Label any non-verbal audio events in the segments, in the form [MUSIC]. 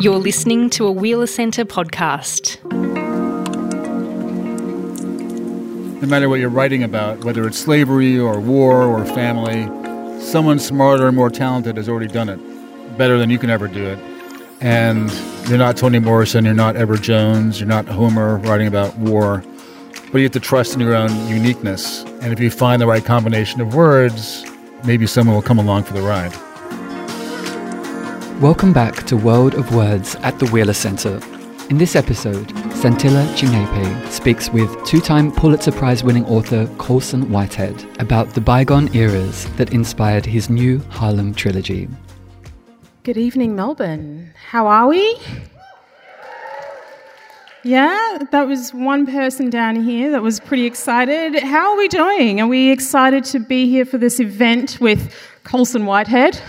You're listening to a Wheeler Centre podcast. No matter what you're writing about, whether it's slavery or war or family, someone smarter and more talented has already done it better than you can ever do it. And you're not Toni Morrison, you're not Edward Jones, you're not Homer writing about war, but you have to trust in your own uniqueness. And if you find the right combination of words, maybe someone will come along for the ride. Welcome back to World of Words at the Wheeler Centre. In this episode, Santilla Chingaipe speaks with two time Pulitzer Prize winning author Colson Whitehead about the bygone eras that inspired his new Harlem trilogy. Good evening, Melbourne. How are we? Yeah, that was one person down here that was pretty excited. How are we doing? Are we excited to be here for this event with Colson Whitehead?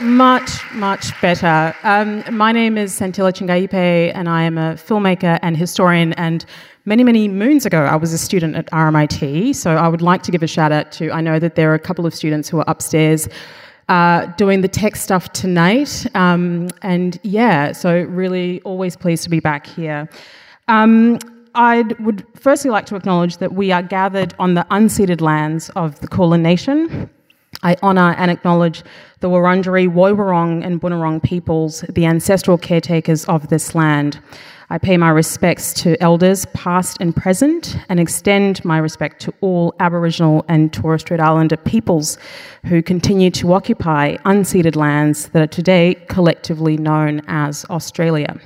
Much, much better. Um, my name is Santilla Chingaipe, and I am a filmmaker and historian. And many, many moons ago, I was a student at RMIT. So I would like to give a shout out to, I know that there are a couple of students who are upstairs uh, doing the tech stuff tonight. Um, and yeah, so really always pleased to be back here. Um, I would firstly like to acknowledge that we are gathered on the unceded lands of the Kulin Nation. I honour and acknowledge the Wurundjeri, Woiwurrung, and Bunurong peoples, the ancestral caretakers of this land. I pay my respects to elders, past and present, and extend my respect to all Aboriginal and Torres Strait Islander peoples who continue to occupy unceded lands that are today collectively known as Australia.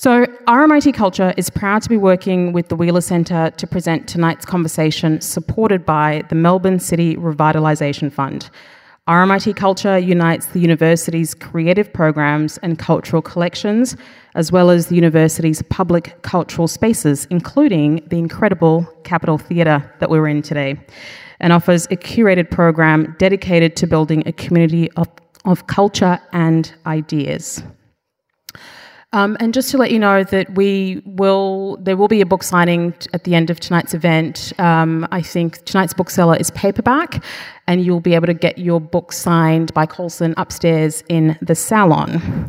So, RMIT Culture is proud to be working with the Wheeler Centre to present tonight's conversation supported by the Melbourne City Revitalisation Fund. RMIT Culture unites the university's creative programs and cultural collections, as well as the university's public cultural spaces, including the incredible Capitol Theatre that we're in today, and offers a curated program dedicated to building a community of, of culture and ideas. Um, and just to let you know that we will, there will be a book signing at the end of tonight's event. Um, I think tonight's bookseller is paperback, and you'll be able to get your book signed by Colson upstairs in the salon.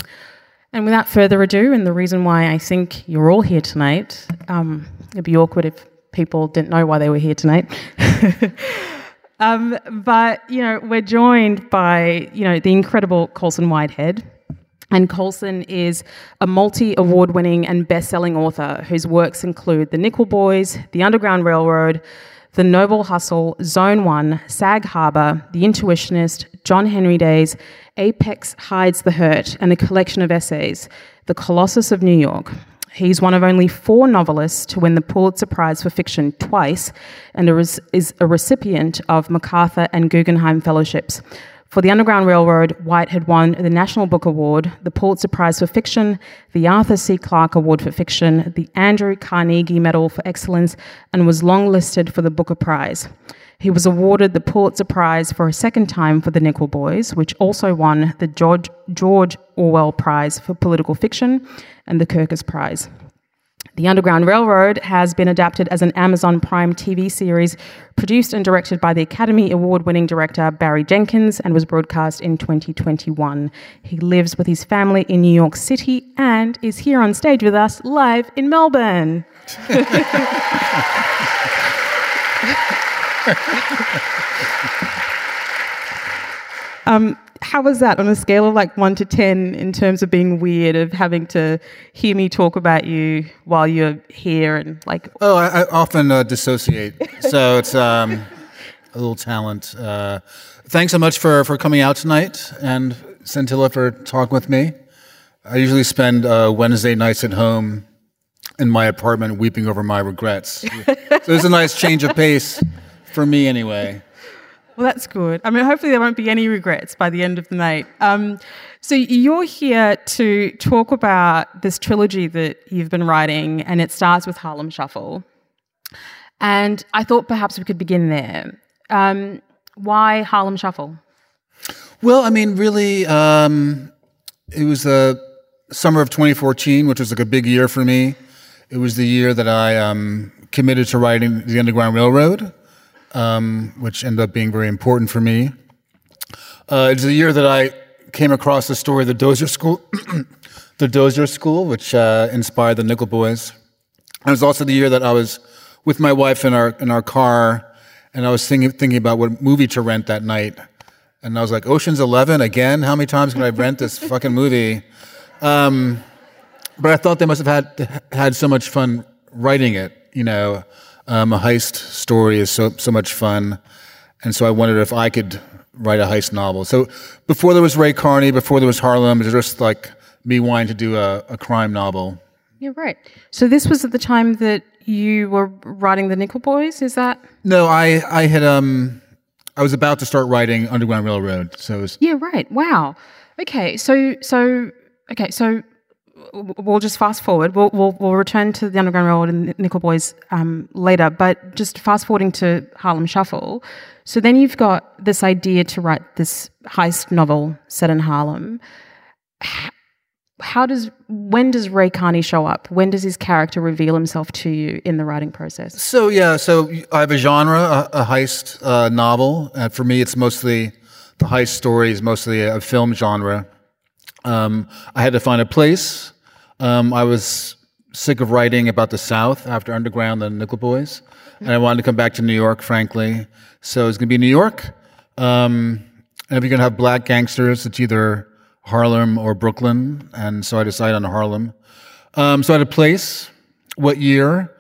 And without further ado, and the reason why I think you're all here tonight, um, it'd be awkward if people didn't know why they were here tonight. [LAUGHS] um, but you know, we're joined by you know the incredible Colson Whitehead. And Colson is a multi award winning and best selling author whose works include The Nickel Boys, The Underground Railroad, The Noble Hustle, Zone 1, Sag Harbor, The Intuitionist, John Henry Days, Apex Hides the Hurt, and a collection of essays, The Colossus of New York. He's one of only four novelists to win the Pulitzer Prize for Fiction twice and is a recipient of MacArthur and Guggenheim Fellowships. For The Underground Railroad, Whitehead won the National Book Award, the Pulitzer Prize for Fiction, the Arthur C. Clarke Award for Fiction, the Andrew Carnegie Medal for Excellence, and was longlisted for the Booker Prize. He was awarded the Pulitzer Prize for a second time for The Nickel Boys, which also won the George, George Orwell Prize for Political Fiction and the Kirkus Prize. The Underground Railroad has been adapted as an Amazon Prime TV series produced and directed by the Academy Award winning director Barry Jenkins and was broadcast in 2021. He lives with his family in New York City and is here on stage with us live in Melbourne. [LAUGHS] um, how was that on a scale of like one to 10 in terms of being weird, of having to hear me talk about you while you're here and like. Oh, I, I often uh, dissociate. so it's um, a little talent. Uh, thanks so much for, for coming out tonight and Santilla for talking with me. I usually spend uh, Wednesday nights at home in my apartment weeping over my regrets. so it's a nice change of pace for me anyway. Well, that's good. I mean, hopefully there won't be any regrets by the end of the night. Um, so you're here to talk about this trilogy that you've been writing, and it starts with Harlem Shuffle. And I thought perhaps we could begin there. Um, why Harlem Shuffle? Well, I mean, really, um, it was the summer of 2014, which was like a big year for me. It was the year that I um, committed to writing the Underground Railroad um, which ended up being very important for me. Uh, it's the year that I came across the story of the Dozier School, [CLEARS THROAT] the Dozier School, which uh, inspired the Nickel Boys. It was also the year that I was with my wife in our in our car, and I was thinking thinking about what movie to rent that night. And I was like, Ocean's Eleven again? How many times can I rent this [LAUGHS] fucking movie? Um, but I thought they must have had had so much fun writing it. You know, um, a heist story is so so much fun, and so I wondered if I could write a heist novel. So before there was Ray Carney, before there was Harlem, it was just like me wanting to do a, a crime novel. Yeah, right. So this was at the time that you were writing the Nickel Boys. Is that? No, I I had um I was about to start writing Underground Railroad. So it was, Yeah, right. Wow. Okay. So so okay. So we'll just fast forward. We'll we'll, we'll return to the Underground Railroad and Nickel Boys um, later. But just fast forwarding to Harlem Shuffle. So then you've got this idea to write this heist novel set in Harlem. How does when does Ray Carney show up? When does his character reveal himself to you in the writing process? So yeah, so I have a genre, a, a heist uh, novel. For me, it's mostly the heist story is mostly a, film genre. Um, I had to find a place. Um, I was sick of writing about the South after Underground and Nickel Boys, and I wanted to come back to New York, frankly. So it's going to be New York. Um, and if you're going to have black gangsters, it's either Harlem or Brooklyn. And so I decided on Harlem. Um, so I had a place. What year?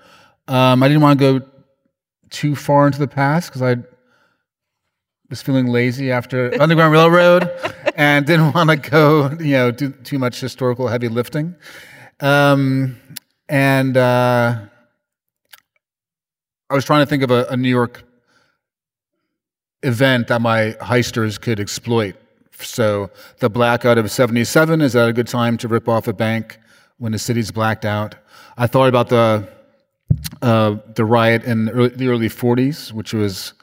Um, I didn't want to go too far into the past because I was feeling lazy after Underground Railroad and didn't [LAUGHS] want to go, you know, do too much historical heavy lifting. Um, and uh, I was trying to think of a, a New York event that my heisters could exploit. So the blackout of 77 is that a good time to rip off a bank when the city's blacked out? I thought about the uh, the riot in early, the early 40s, which was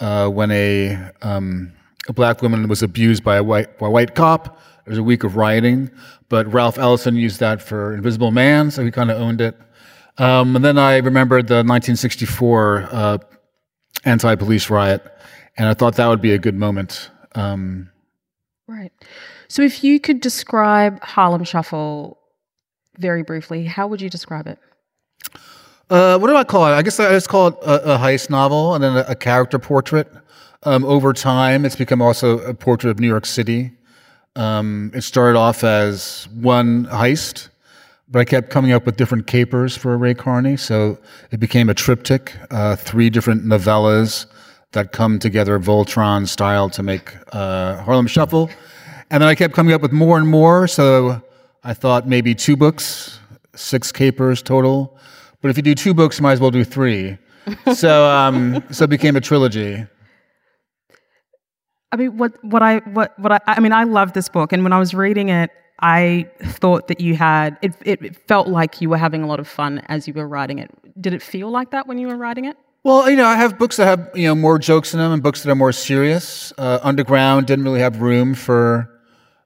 uh, when a um, a black woman was abused by a white by a white cop. There was a week of rioting, but Ralph Ellison used that for Invisible Man, so he kind of owned it. Um, and then I remembered the 1964 uh, anti-police riot, and I thought that would be a good moment. Um, Right. So if you could describe Harlem Shuffle very briefly, how would you describe it? Uh, what do I call it? I guess I just call it a, a heist novel and then a, a character portrait. Um, over time, it's become also a portrait of New York City. Um, it started off as one heist, but I kept coming up with different capers for Ray Carney, so it became a triptych, uh, three different novellas that come together Voltron style to make uh, Harlem Shuffle. And then I kept coming up with more and more, so I thought maybe two books, six capers total. But if you do two books, you might as well do three. [LAUGHS] so, um, so it became a trilogy. I mean, what what I what what I I mean, I love this book, and when I was reading it, I thought that you had it. It felt like you were having a lot of fun as you were writing it. Did it feel like that when you were writing it? Well, you know, I have books that have you know more jokes in them, and books that are more serious. Uh, Underground didn't really have room for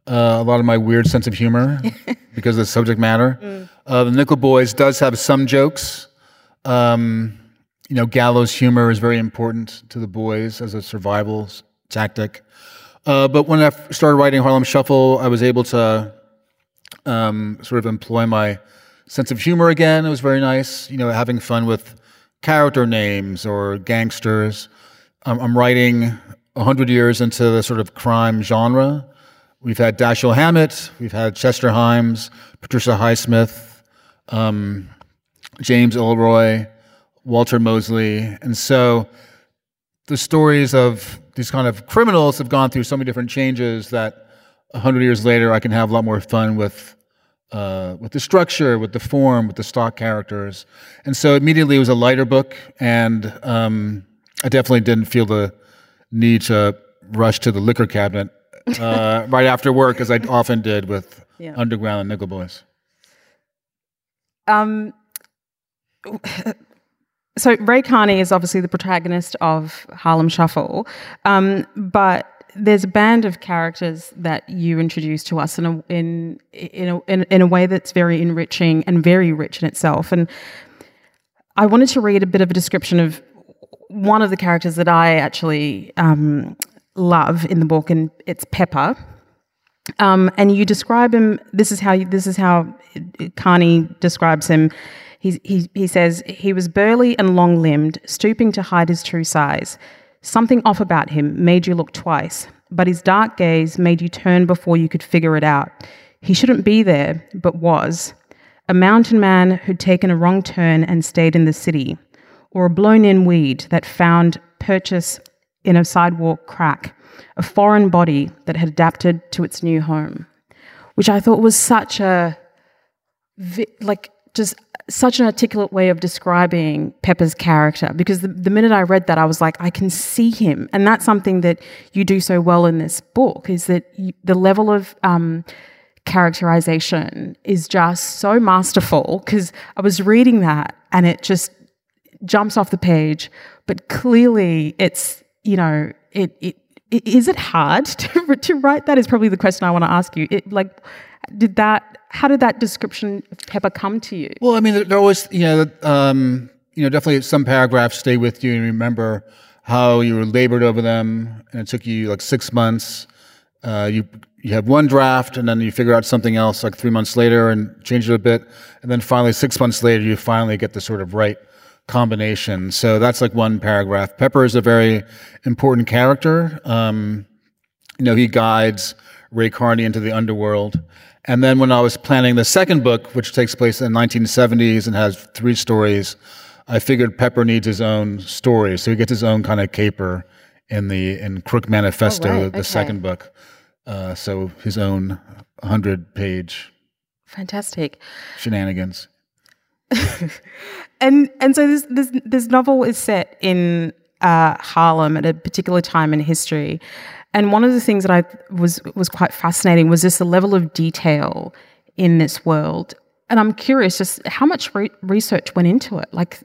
uh, a lot of my weird sense of humor [LAUGHS] because of the subject matter. Uh, the Nickel Boys does have some jokes. Um, you know, gallows humor is very important to the boys as a survival tactic. Uh, but when I started writing Harlem Shuffle, I was able to um, sort of employ my sense of humor again. It was very nice, you know, having fun with character names or gangsters. I'm, I'm writing 100 years into the sort of crime genre. We've had Dashiell Hammett, we've had Chester Himes, Patricia Highsmith, um, James Ellroy, Walter Mosley. And so the stories of these kind of criminals have gone through so many different changes that 100 years later I can have a lot more fun with uh, with the structure, with the form, with the stock characters. And so immediately it was a lighter book, and um, I definitely didn't feel the need to rush to the liquor cabinet [LAUGHS] uh, right after work, as I often did with Yeah. Underground and Nickel Boys. Um, so Ray Carney is obviously the protagonist of Harlem Shuffle, um, but there's a band of characters that you introduce to us in a in in a, in, in a way that's very enriching and very rich in itself. And I wanted to read a bit of a description of one of the characters that I actually um, love in the book, and it's Pepper. Um, and you describe him. This is how you, this is how Carney describes him. He, he, he says he was burly and long limbed, stooping to hide his true size. Something off about him made you look twice, but his dark gaze made you turn before you could figure it out. He shouldn't be there, but was. A mountain man who'd taken a wrong turn and stayed in the city, or a blown in weed that found purchase in a sidewalk crack, a foreign body that had adapted to its new home, which I thought was such a, like, just such an articulate way of describing Pepper's character because the, the, minute I read that, I was like, I can see him. And that's something that you do so well in this book is that you, the level of um, characterization is just so masterful because I was reading that and it just jumps off the page. But clearly, it's, you know, it, it, is it hard [LAUGHS] to, to write that is probably the question I want to ask you. It, like, did that how did that description of Pepper come to you? Well, I mean, there always, you know, um, you know, definitely some paragraphs stay with you and remember how you were labored over them, and it took you like six months. Uh, you you have one draft, and then you figure out something else like three months later and change it a bit, and then finally six months later you finally get the sort of right combination. So that's like one paragraph. Pepper is a very important character. Um, you know, he guides Ray Carney into the underworld. And then when I was planning the second book, which takes place in the 1970s and has three stories, I figured Pepper needs his own story. So he gets his own kind of caper in the in Crook Manifesto, oh, right. the okay. second book. Uh, so his own 100 page fantastic shenanigans. [LAUGHS] and and so this this this novel is set in uh, Harlem at a particular time in history. And one of the things that I was was quite fascinating was just the level of detail in this world. And I'm curious, just how much re- research went into it. Like,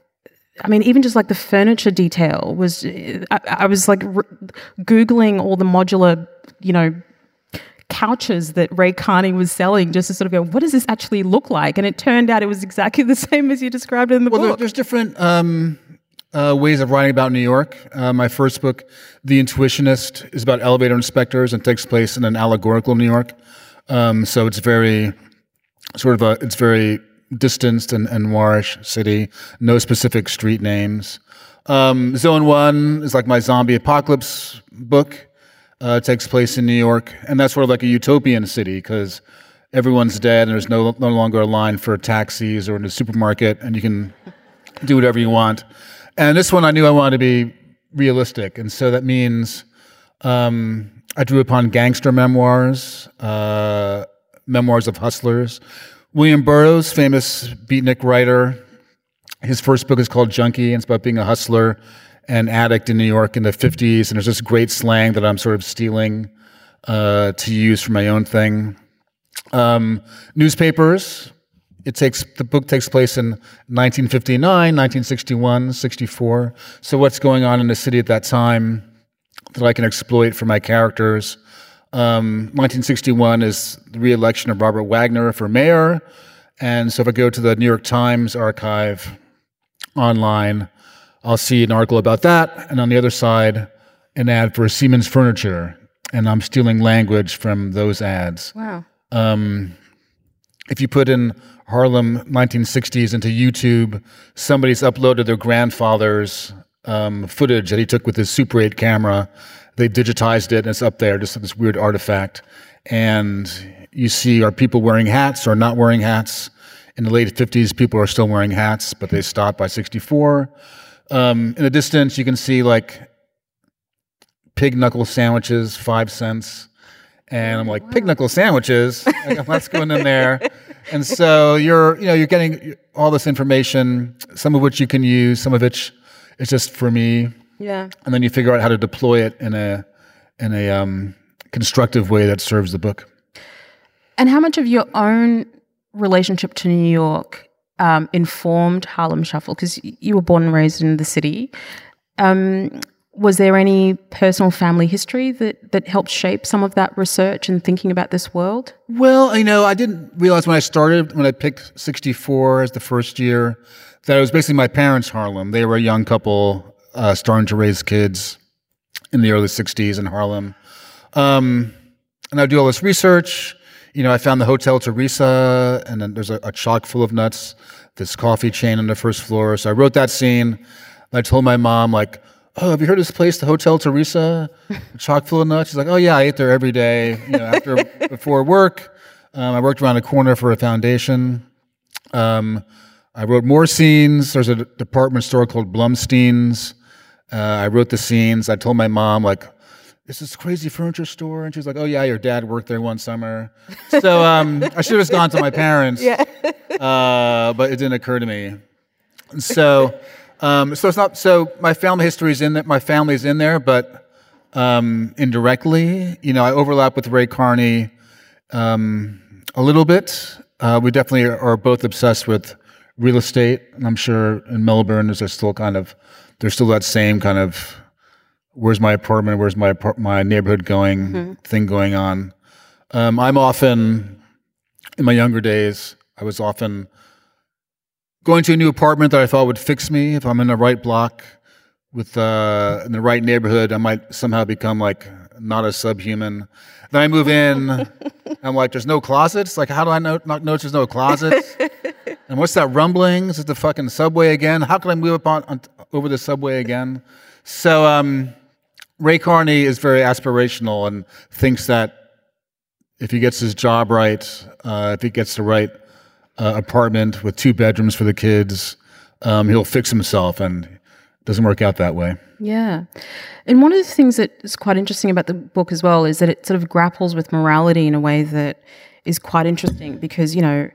I mean, even just like the furniture detail was. I, I was like re- googling all the modular, you know, couches that Ray Carney was selling just to sort of go, what does this actually look like? And it turned out it was exactly the [LAUGHS] same as you described in the well, book. Well, there's different um, uh, ways of writing about New York. Uh, my first book, The Intuitionist, is about elevator inspectors and takes place in an allegorical New York. Um, so it's very sort of a it's very distanced and, and noirish city. No specific street names. Um, Zone One is like my zombie apocalypse book. Uh, takes place in New York, and that's sort of like a utopian city because everyone's dead and there's no no longer a line for taxis or in a supermarket, and you can do whatever you want. And this one, I knew I wanted to be realistic, and so that means um, I drew upon gangster memoirs, uh, memoirs of hustlers. William Burroughs, famous beatnik writer, his first book is called Junky, and it's about being a hustler and addict in New York in the 50s. And there's this great slang that I'm sort of stealing uh, to use for my own thing. Um, newspapers, it takes the book takes place in 1959, 1961, 64. So what's going on in the city at that time that I can exploit for my characters? Um, 1961 is the re-election of Robert Wagner for mayor, and so if I go to the New York Times archive online, I'll see an article about that, and on the other side, an ad for Seaman's Furniture, and I'm stealing language from those ads. Wow. Um, if you put in Harlem 1960s into YouTube, somebody's uploaded their grandfather's um, footage that he took with his Super 8 camera. They digitized it, and it's up there, just this weird artifact. And you see, are people wearing hats or not wearing hats? In the late 50s, people are still wearing hats, but they stopped by 64. Um, in the distance, you can see like pig knuckle sandwiches, five cents. And I'm like, pig knuckle sandwiches? Let's go in there. [LAUGHS] And so you're, you know, you're getting all this information, some of which you can use, some of which is just for me. Yeah. And then you figure out how to deploy it in a in a um, constructive way that serves the book. And how much of your own relationship to New York um, informed Harlem Shuffle? Because you were born and raised in the city. Um, was there any personal family history that, that helped shape some of that research and thinking about this world? Well, you know, I didn't realize when I started, when I picked 64 as the first year, that it was basically my parents' Harlem. They were a young couple uh, starting to raise kids in the early '60s in Harlem. Um, and I do all this research. You know, I found the Hotel Theresa, and then there's a, a chock full of nuts. This coffee chain on the first floor. So I wrote that scene. I told my mom, like, "Oh, have you heard of this place, the Hotel Theresa, chock full of nuts?" She's like, "Oh yeah, I ate there every day. You know, after [LAUGHS] before work. Um, I worked around the corner for a foundation. Um, I wrote more scenes. There's a department store called Blumstein's. Uh, I wrote the scenes. I told my mom, like, "Is this crazy furniture store?" And she's like, "Oh yeah, your dad worked there one summer." So um, I should have just gone to my parents, [LAUGHS] yeah. uh, but it didn't occur to me. So. Um, so it's not so my family history is in there. My family's in there, but um, indirectly, you know, I overlap with Ray Carney um, a little bit. Uh, we definitely are both obsessed with real estate, and I'm sure in Melbourne there's still kind of there's still that same kind of where's my apartment, where's my my neighborhood going mm-hmm. thing going on. Um, I'm often in my younger days. I was often going to a new apartment that I thought would fix me. If I'm in the right block with uh, in the right neighborhood, I might somehow become like not a subhuman. Then I move in. [LAUGHS] I'm like, there's no closets. Like, how do I know, not notice there's no closets? [LAUGHS] and what's that rumbling? Is it the fucking subway again? How can I move up on, on over the subway again? So um, Ray Carney is very aspirational and thinks that if he gets his job right, uh, if he gets the right uh, apartment with two bedrooms for the kids. Um, he'll fix himself, and it doesn't work out that way. Yeah. And one of the things that is quite interesting about the book as well is that it sort of grapples with morality in a way that is quite interesting because, you know,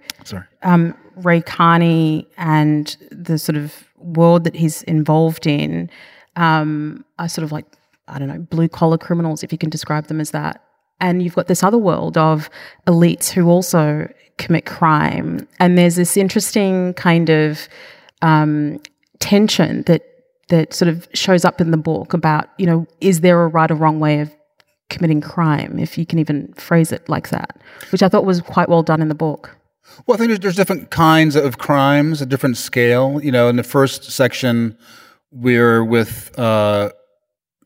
um, Ray Carney and the sort of world that he's involved in um, are sort of like, I don't know, blue collar criminals, if you can describe them as that. And you've got this other world of elites who also commit crime. And there's this interesting kind of um, tension that that sort of shows up in the book about, you know, is there a right or wrong way of committing crime, if you can even phrase it like that, which I thought was quite well done in the book. Well, I think there's, there's different kinds of crimes, a different scale. You know, in the first section, we're with uh,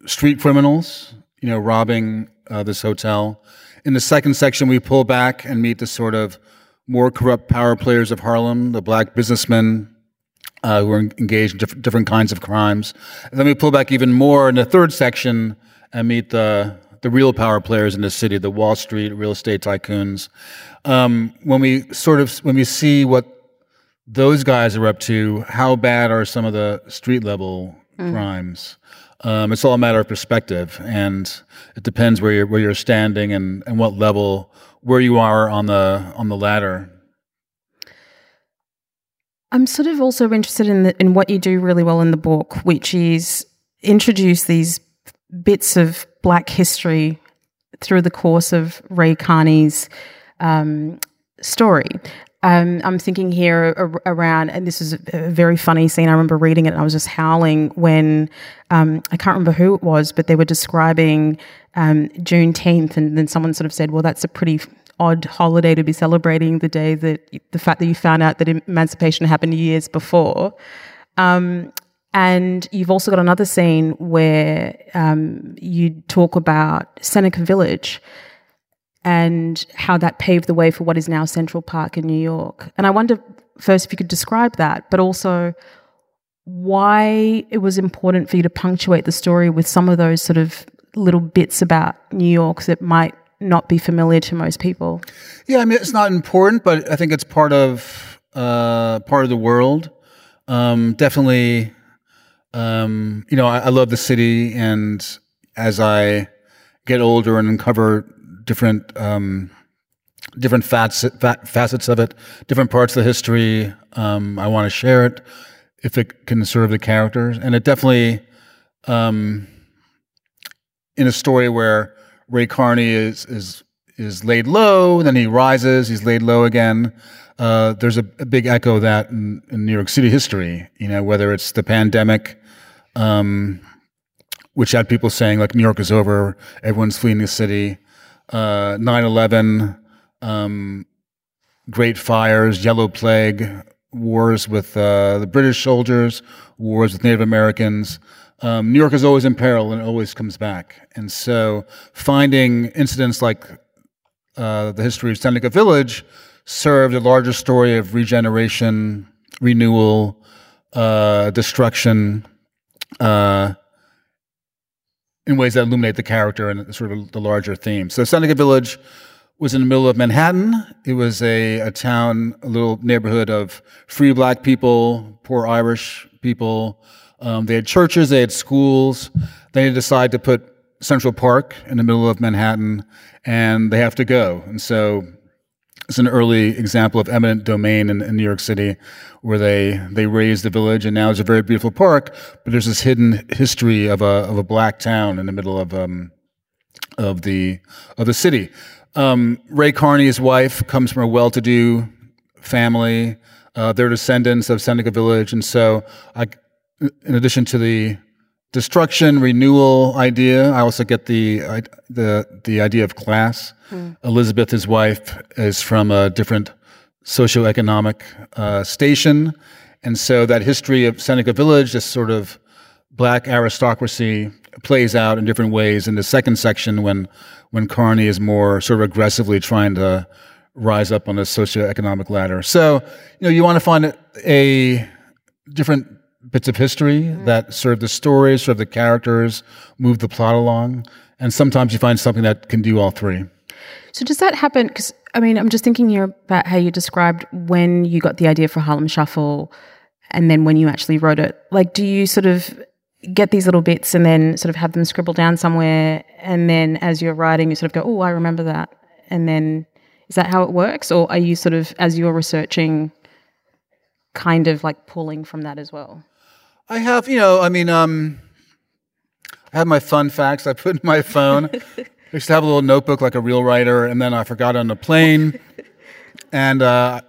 street criminals, you know, robbing uh, this hotel. In the second section, we pull back and meet the sort of more corrupt power players of Harlem, the black businessmen uh, who are engaged in diff- different kinds of crimes. And then we pull back even more in the third section and meet the the real power players in the city, the Wall Street real estate tycoons. Um, when we sort of when we see what those guys are up to, how bad are some of the street level mm. crimes? Um, it's all a matter of perspective, and it depends where you're where you're standing and, and what level where you are on the on the ladder. I'm sort of also interested in the, in what you do really well in the book, which is introduce these bits of Black history through the course of Ray Carney's um, story. Um, I'm thinking here around, and this is a very funny scene. I remember reading it and I was just howling when um, I can't remember who it was, but they were describing um, Juneteenth, and then someone sort of said, "Well, that's a pretty odd holiday to be celebrating the day that the fact that you found out that emancipation happened years before." Um, and you've also got another scene where um, you talk about Seneca Village and how that paved the way for what is now Central Park in New York. And I wonder first if you could describe that, but also why it was important for you to punctuate the story with some of those sort of little bits about New York that might not be familiar to most people. Yeah, I mean it's not important, but I think it's part of uh, part of the world. Um, definitely, um, you know, I, I love the city, and as I get older and uncover different um, different facets, facets of it, different parts of the history. Um, I want to share it if it can serve the characters, and it definitely um, in a story where Ray Carney is is is laid low, then he rises, he's laid low again. Uh, there's a, a, big echo of that in, in, New York City history. You know, whether it's the pandemic. Um, which had people saying like New York is over, everyone's fleeing the city uh, 9/11, um, Great Fires, Yellow Plague, wars with uh, the British soldiers, wars with Native Americans. um, New York is always in peril and it always comes back. And so finding incidents like uh, the history of Seneca Village served a larger story of regeneration, renewal, uh, destruction, uh, in ways that illuminate the character and sort of the larger theme. So Seneca Village was in the middle of Manhattan. It was a, a town, a little neighborhood of free black people, poor Irish people. Um, they had churches, they had schools. They decided to put Central Park in the middle of Manhattan, and they have to go. And so it's an early example of eminent domain in, in, New York City, where they they razed the village, and now it's a very beautiful park. But there's this hidden history of a of a black town in the middle of um, of the of the city. Um, Ray Carney's wife comes from a well-to-do family. Uh, they're descendants of Seneca Village, and so I, in addition to the destruction renewal idea. I also get the the the idea of class. Mm. Elizabeth, his wife, is from a different socioeconomic uh, station, and so that history of Seneca Village, this sort of black aristocracy, plays out in different ways in the second section when when Carney is more sort of aggressively trying to rise up on the socioeconomic ladder. So you know you want to find a different bits of history mm-hmm. that serve the story, serve the characters, move the plot along. And sometimes you find something that can do all three. So does that happen? Because I mean, I'm just thinking here about how you described when you got the idea for Harlem Shuffle, and then when you actually wrote it. Like, do you sort of get these little bits and then sort of have them scribbled down somewhere, and then as you're writing, you sort of go, "Oh, I remember that," and then is that how it works, or are you sort of as you're researching, kind of like pulling from that as well? I have, you know, I mean, um, I have my fun facts I put in my phone. [LAUGHS] I used to have a little notebook like a real writer, and then I forgot on the plane. [LAUGHS] And uh,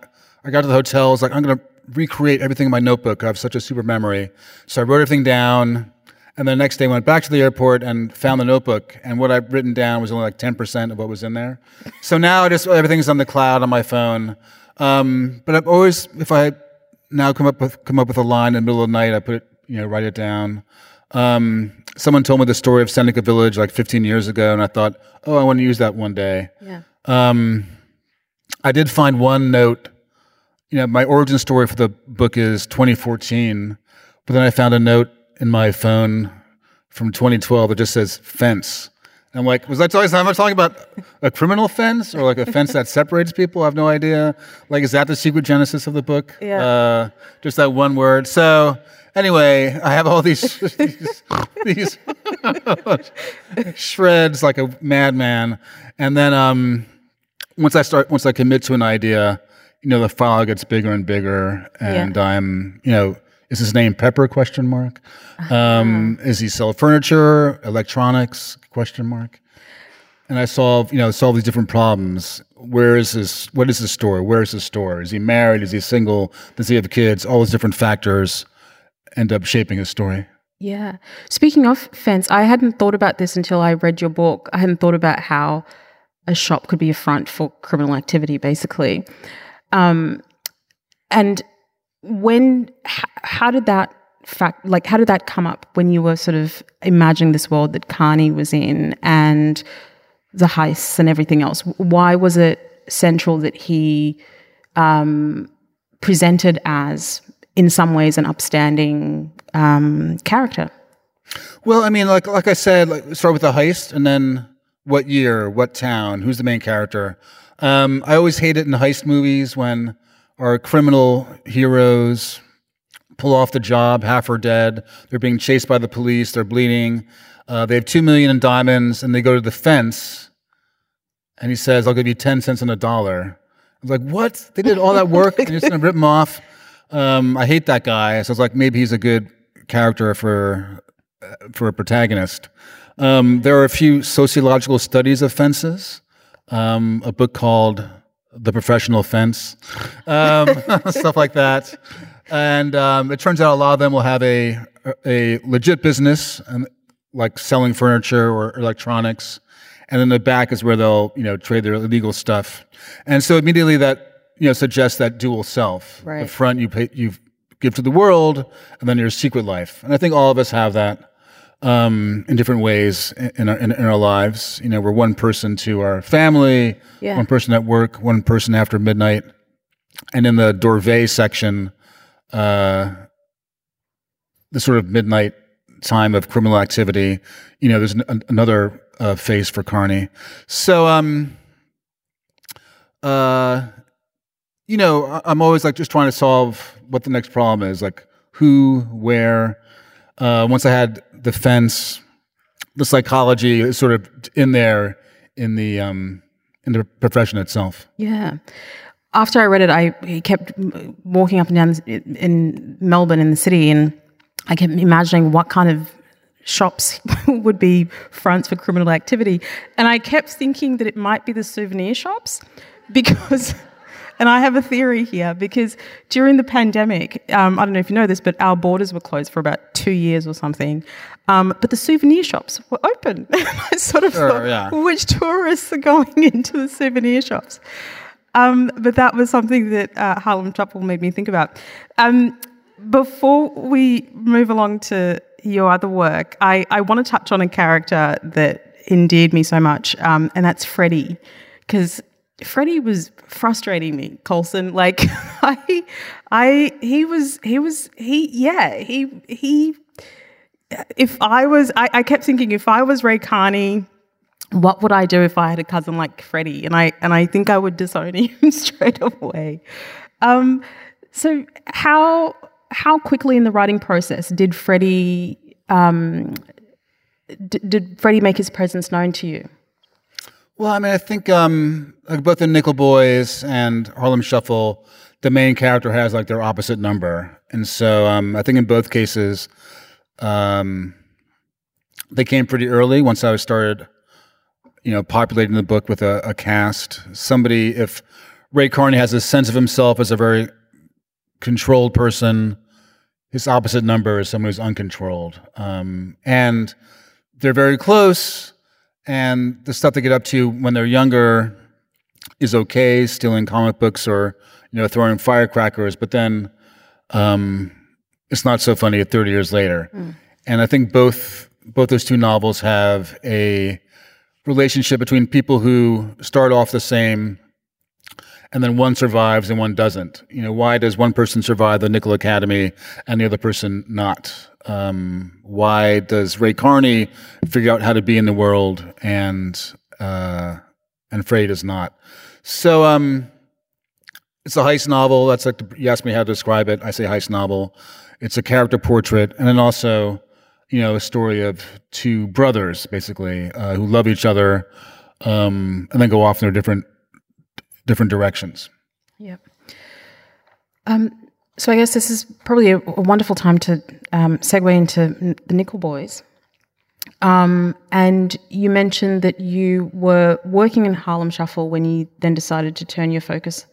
I got to the hotel. I was like, I'm going to recreate everything in my notebook. I have such a super memory. So I wrote everything down. And the next day went back to the airport and found the notebook. And what I'd written down was only like 10% of what was in there. So now I just everything's on the cloud on my phone. Um, but I've always, if I now come up with come up with a line in the middle of the night. I put it, you know, write it down. Um, someone told me the story of Seneca Village like 15 years ago, and I thought, oh, I want to use that one day. Yeah. Um, I did find one note. You know, my origin story for the book is 2014, but then I found a note in my phone from 2012 that just says fence. I'm like, was I talking? Am I talking about a criminal fence or like a fence that separates people? I have no idea. Like, is that the secret genesis of the book? Yeah. Uh, just that one word. So, anyway, I have all these [LAUGHS] these, these [LAUGHS] shreds like a madman, and then um, once I start, once I commit to an idea, you know, the file gets bigger and bigger, and yeah. I'm, you know, is his name Pepper? Question mark. [LAUGHS] Um, uh-huh. Is he sell furniture, electronics? Question mark. And I solve, you know, solve these different problems. Where is this? What is his story? Where is his story? Is he married? Is he single? Does he have kids? All those different factors end up shaping his story. Yeah. Speaking of fence, I hadn't thought about this until I read your book. I hadn't thought about how a shop could be a front for criminal activity, basically. Um, and when how did that fact like how did that come up when you were sort of imagining this world that Carney was in and the heists and everything else? Why was it central that he um, presented as, in some ways, an upstanding um, character? Well, I mean, like like I said, like start with the heist, and then what year, what town, who's the main character. Um, I always hate it in heist movies when our criminal heroes pull off the job, half are dead. They're being chased by the police. They're bleeding. Uh, they have two million in diamonds, and they go to the fence. And he says, "I'll give you ten cents on a dollar." I was like, "What? They did all that work, and you're just gonna rip them off?" Um, I hate that guy. So I was like, maybe he's a good character for uh, for a protagonist. Um, there are a few sociological studies of fences. Um, a book called "The Professional Fence," um, [LAUGHS] stuff like that. And um, it turns out a lot of them will have a a legit business, and like selling furniture or electronics, and then the back is where they'll you know trade their illegal stuff. And so immediately that you know suggests that dual self. Right. The front you pay, you give to the world, and then your secret life. And I think all of us have that. um, in different ways in our, in, in, our lives. You know, we're one person to our family, yeah. one person at work, one person after midnight. And in the Dorvay section, uh, the sort of midnight time of criminal activity, you know, there's an, another uh, phase for Carney. So, um, uh, you know, I'm always like just trying to solve what the next problem is, like who, where. Uh, once I had the fence, the psychology is sort of in there in the um, in the profession itself. Yeah. After I read it, I kept walking up and down in Melbourne in the city, and I kept imagining what kind of shops [LAUGHS] would be fronts for criminal activity, and I kept thinking that it might be the souvenir shops because. [LAUGHS] And I have a theory here because during the pandemic, um, I don't know if you know this, but our borders were closed for about two years or something. Um, but the souvenir shops were open. [LAUGHS] I sort of sure, thought, yeah. which tourists are going into the souvenir shops? Um, but that was something that uh, Harlem Shuffle made me think about. Um, before we move along to your other work, I, I want to touch on a character that endeared me so much, um, and that's Freddie. Because Freddie was frustrating me, Colson. Like [LAUGHS] I I he was he was he yeah, he he if I was I, I kept thinking if I was Ray Carney, what would I do if I had a cousin like Freddie? And I and I think I would disown [LAUGHS] him straight away. Um, so how how quickly in the writing process did Freddie um, d- did Freddie make his presence known to you? Well, I mean, I think um, like both the Nickel Boys and Harlem Shuffle, the main character has like their opposite number, and so um, I think in both cases, um, they came pretty early. Once I started, you know, populating the book with a, a cast, somebody if Ray Carney has a sense of himself as a very controlled person, his opposite number is someone who's uncontrolled, um, and they're very close and the stuff they get up to when they're younger is okay, stealing comic books or you know throwing firecrackers, but then um, it's not so funny 30 years later. Mm. And I think both both those two novels have a relationship between people who start off the same and then one survives and one doesn't. You know, why does one person survive the Nickel Academy and the other person not? Um, why does Ray Carney figure out how to be in the world and uh, and Freddie does not? So um, it's a heist novel. That's like the, you asked me how to describe it. I say heist novel. It's a character portrait, and then also, you know, a story of two brothers basically uh, who love each other, um, and then go off in their different different directions. Yep. Um, so I guess this is probably a, a wonderful time to um, segue into the Nickel Boys. Um, and you mentioned that you were working in Harlem Shuffle when you then decided to turn your focus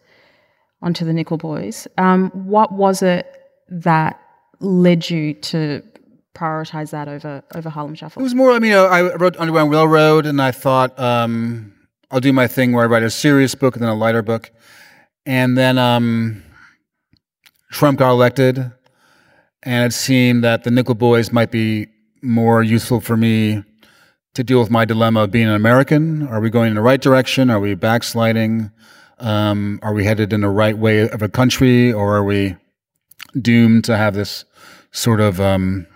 onto the Nickel Boys. Um, what was it that led you to prioritize that over over Harlem Shuffle? It was more. I mean, I wrote Underground Railroad, and I thought um, I'll do my thing where I write a serious book and then a lighter book, and then um, Trump got elected, and it seemed that the Nickel Boys might be more useful for me to deal with my dilemma of being an American. Are we going in the right direction? Are we backsliding? Um, are we headed in the right way of a country, or are we doomed to have this sort of um,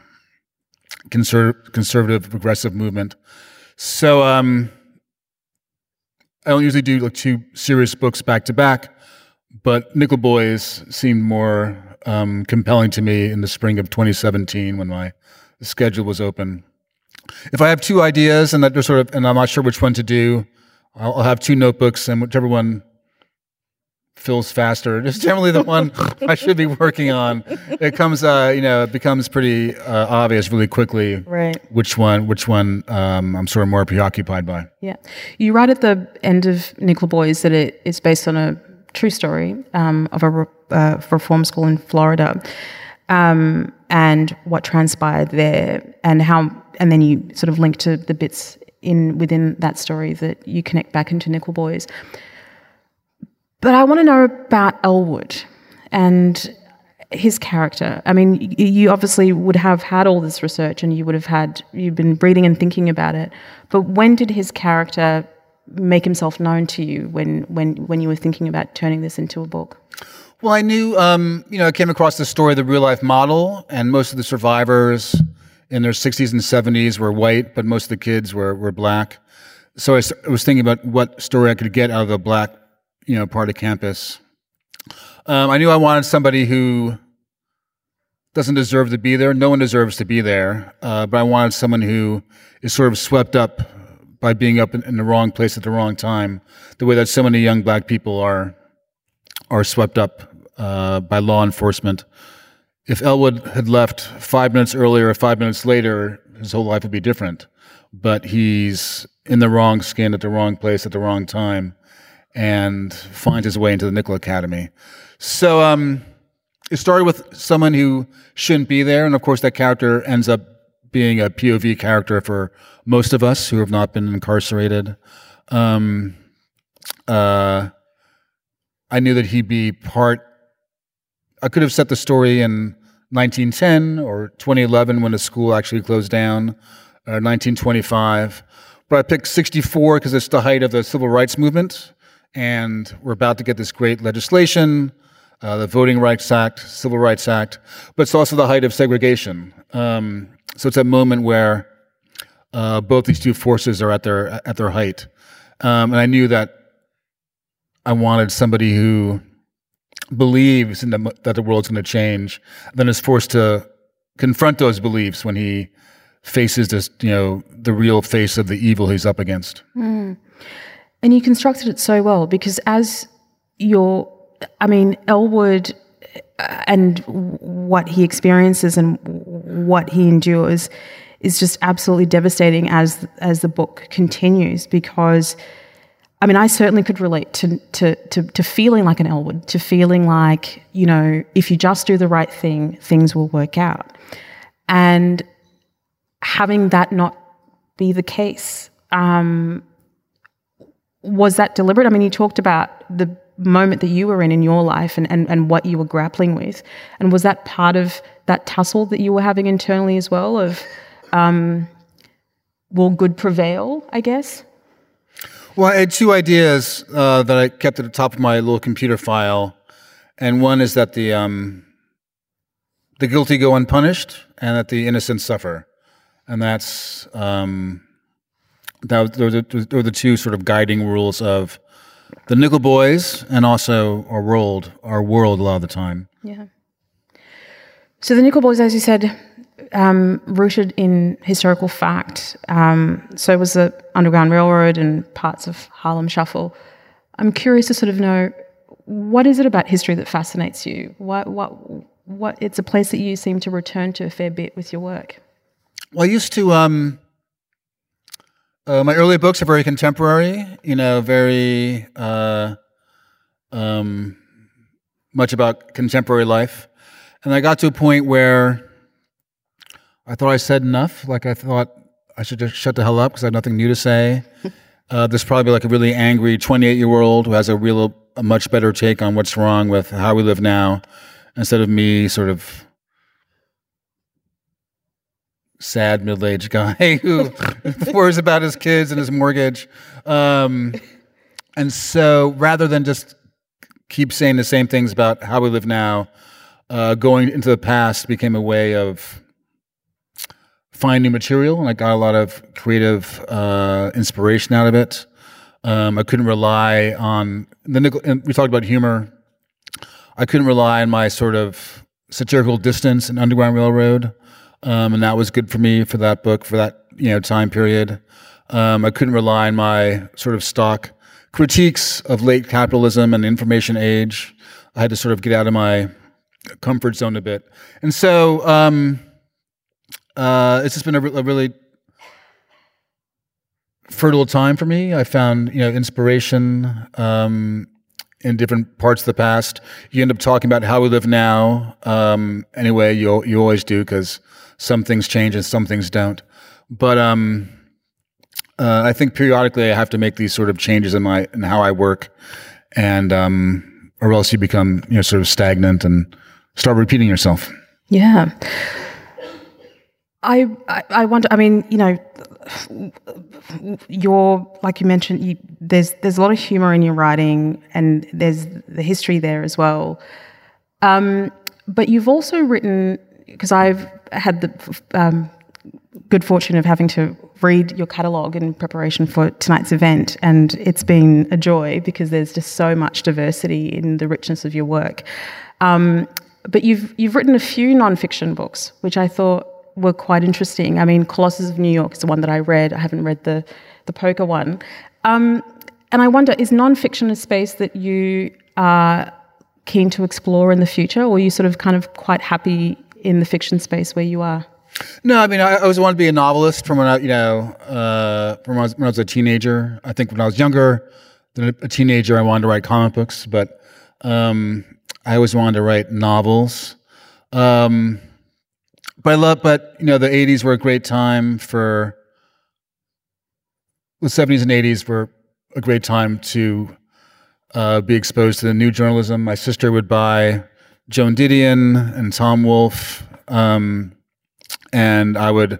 conser- conservative, progressive movement? So um, I don't usually do like two serious books back to back. But Nickel Boys seemed more um, compelling to me in the spring of 2017 when my schedule was open. If I have two ideas and that they're sort of, and I'm not sure which one to do, I'll, I'll have two notebooks and whichever one fills faster [LAUGHS] is generally the one I should be working on. It comes, uh, you know, it becomes pretty uh, obvious really quickly. Right. Which one? Which one? Um, I'm sort of more preoccupied by. Yeah. You write at the end of Nickel Boys that it is based on a true story um, of a uh, reform school in Florida, um, and what transpired there, and how, and then you sort of link to the bits in within that story that you connect back into Nickel Boys. But I want to know about Elwood, and his character. I mean, you obviously would have had all this research and you would have had, you've been reading and thinking about it. But when did his character make himself known to you when, when, when you were thinking about turning this into a book? Well, I knew, um, you know, I came across the story of the real life model, and most of the survivors in their 60s and 70s were white, but most of the kids were, were black. So I was thinking about what story I could get out of the black, you know, part of campus. Um, I knew I wanted somebody who doesn't deserve to be there. No one deserves to be there. Uh, but I wanted someone who is sort of swept up by being up in, in the wrong place at the wrong time, the way that so many young black people are are swept up uh, by law enforcement. If Elwood had left five minutes earlier or five minutes later, his whole life would be different. But he's in the wrong skin at the wrong place at the wrong time and finds his way into the Nickel Academy. So um, it started with someone who shouldn't be there. And of course, that character ends up being a POV character for most of us who have not been incarcerated. Um, uh, I knew that he'd be part. I could have set the story in 1910 or 2011 when the school actually closed down, or 1925. But I picked 64 because it's the height of the civil rights movement, and we're about to get this great legislation, uh, the Voting Rights Act, Civil Rights Act. But it's also the height of segregation. Um, so it's a moment where uh, both these two forces are at their at their height, um, and I knew that I wanted somebody who believes in the, that the world's going to change, then is forced to confront those beliefs when he faces this, you know, the real face of the evil he's up against. And you constructed it so well because as your, I mean, Elwood uh, and what he experiences and what he endures is just absolutely devastating as as the book continues because I mean I certainly could relate to to to, to feeling like an Elwood to feeling like you know if you just do the right thing things will work out. And having that not be the case um, was that deliberate? I mean, you talked about the moment that you were in in your life and, and, and what you were grappling with. And was that part of that tussle that you were having internally as well of um, will good prevail, I guess? Well, I had two ideas uh, that I kept at the top of my little computer file, and one is that the um, the guilty go unpunished, and that the innocent suffer, and that's um, that those are, those are the two sort of guiding rules of the Nickel Boys, and also our world, our world a lot of the time. Yeah. So the Nickel Boys, as you said, um, rooted in historical fact. Um, so was the Underground Railroad and parts of Harlem Shuffle. I'm curious to sort of know what is it about history that fascinates you? What, what, what? It's a place that you seem to return to a fair bit with your work. Well, I used to. Um, uh, my early books are very contemporary. You know, very uh, um, much about contemporary life, and I got to a point where I thought I said enough. Like I thought I should just shut the hell up because I have nothing new to say. [LAUGHS] Uh, there's probably like a really angry 28 year old who has a real, a much better take on what's wrong with how we live now, instead of me, sort of sad middle aged guy [LAUGHS] who worries about his kids and his mortgage. Um, and so rather than just keep saying the same things about how we live now, uh, going into the past became a way of finding material, and I got a lot of creative uh, inspiration out of it. Um, I couldn't rely on the nickel. We talked about humor. I couldn't rely on my sort of satirical distance in Underground Railroad, um, and that was good for me for that book for that you know time period. Um, I couldn't rely on my sort of stock critiques of late capitalism and information age. I had to sort of get out of my comfort zone a bit, and so um, uh, it's just been a, re- a really fertile time for me. I found you know inspiration um, in different parts of the past. You end up talking about how we live now. Um, anyway, you you always do because some things change and some things don't. But um, uh, I think periodically I have to make these sort of changes in my in how I work, and um, or else you become you know sort of stagnant and start repeating yourself. Yeah. I, I, wonder. I mean, you know, you're like you mentioned. You, there's there's a lot of humor in your writing, and there's the history there as well. Um, but you've also written because I've had the um, good fortune of having to read your catalogue in preparation for tonight's event, and it's been a joy because there's just so much diversity in the richness of your work. Um, but you've you've written a few nonfiction books, which I thought were quite interesting. I mean, Colossus of New York is the one that I read. I haven't read the the poker one. Um, and I wonder, is nonfiction a space that you are keen to explore in the future, or are you sort of kind of quite happy in the fiction space where you are? No, I mean, I, I always wanted to be a novelist from when I, you know, uh, from when I, was, when I was a teenager. I think when I was younger than a, teenager, I wanted to write comic books, but um, I always wanted to write novels. Um, but I love, but you know, the '80s were a great time for the '70s and '80s were a great time to uh, be exposed to the new journalism. My sister would buy Joan Didion and Tom Wolfe, um, and I would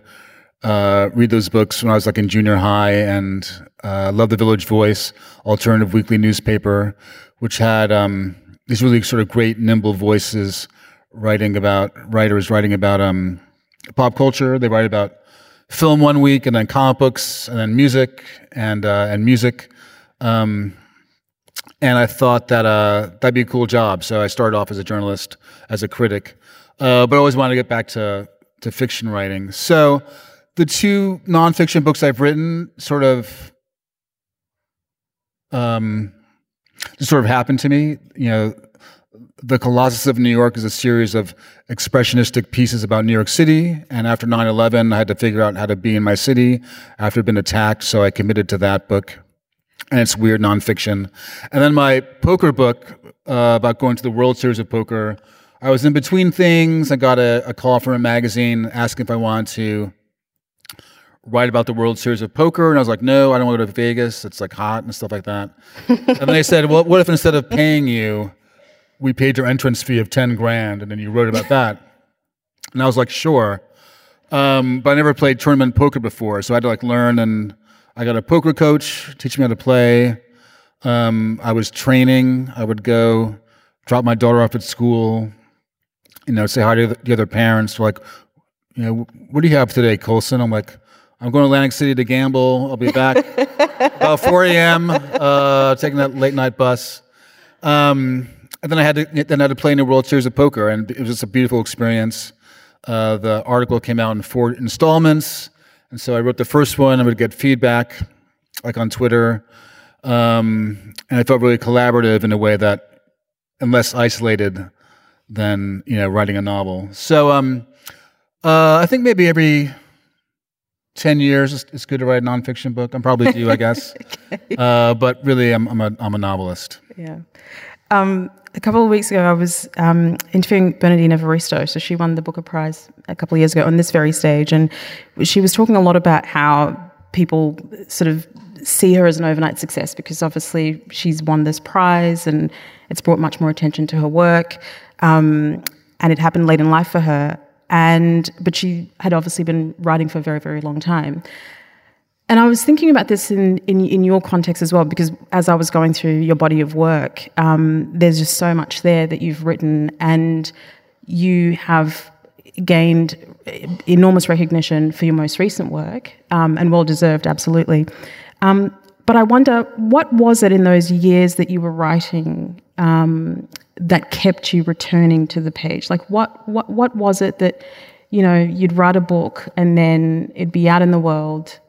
uh, read those books when I was like in junior high, and uh, love the Village Voice, alternative weekly newspaper, which had um, these really sort of great, nimble voices writing about writers writing about um, pop culture. They write about film one week, and then comic books, and then music, and uh, and music. Um, and I thought that uh, that'd be a cool job. So I started off as a journalist, as a critic, uh, but I always wanted to get back to to fiction writing. So the two nonfiction books I've written sort of um, just sort of happened to me. You know, the Colossus of New York is a series of expressionistic pieces about New York City. And after 9 11, I had to figure out how to be in my city after being attacked. So I committed to that book. And it's weird nonfiction. And then my poker book uh, about going to the World Series of Poker. I was in between things. I got a, a call from a magazine asking if I wanted to write about the World Series of Poker, and I was like, no, I don't want to go to Vegas. It's like hot and stuff like that. [LAUGHS] and then they said, well, what if instead of paying you, we paid your entrance fee of 10 grand and then you wrote about that. And I was like, sure. Um, but I never played tournament poker before, so I had to like learn. And I got a poker coach teaching me how to play. Um, I was training. I would go drop my daughter off at school. You know, say hi to the other parents. Like, you know, what do you have today, Colson? I'm like, I'm going to Atlantic City to gamble. I'll be back [LAUGHS] about 4 a.m. Uh, taking that late night bus. Um, and then I had to then I had to play in the World Series of Poker, and it was just a beautiful experience. Uh, the article came out in four installments, and so I wrote the first one. I would get feedback, like on Twitter, um, and I felt really collaborative in a way that, and less isolated than you know writing a novel. So um, uh, I think maybe every 10 years it's, it's, good to write a nonfiction book i'm probably due i guess [LAUGHS] okay. uh, but really I'm, I'm, a, I'm a novelist yeah um, a couple of weeks ago, I was um, interviewing Bernardine Evaristo. So she won the Booker Prize a couple of years ago on this very stage, and she was talking a lot about how people sort of see her as an overnight success because obviously she's won this prize and it's brought much more attention to her work, um, and it happened late in life for her. And but she had obviously been writing for a very very long time. And I was thinking about this in, in, in, your context as well, because as I was going through your body of work, um, there's just so much there that you've written, and you have gained enormous recognition for your most recent work, um, and well deserved, absolutely. Um, but I wonder, what was it in those years that you were writing um, that kept you returning to the page? Like, what, what, what was it that, you know, you'd write a book and then it'd be out in the world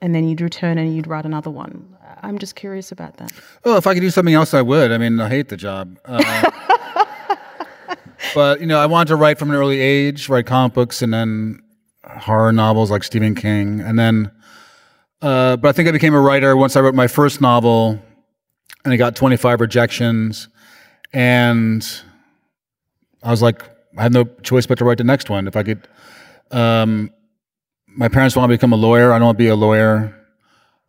and then you'd return and you'd write another one. I'm just curious about that. Well, if I could do something else, I would. I mean, I hate the job. Uh, [LAUGHS] but, you know, I wanted to write from an early age, write comic books and then horror novels like Stephen King. And then, uh, but I think I became a writer once I wrote my first novel and I got 25 rejections. And I was like, I had no choice but to write the next one. If I could, um, my parents want to become a lawyer. I don't want to be a lawyer.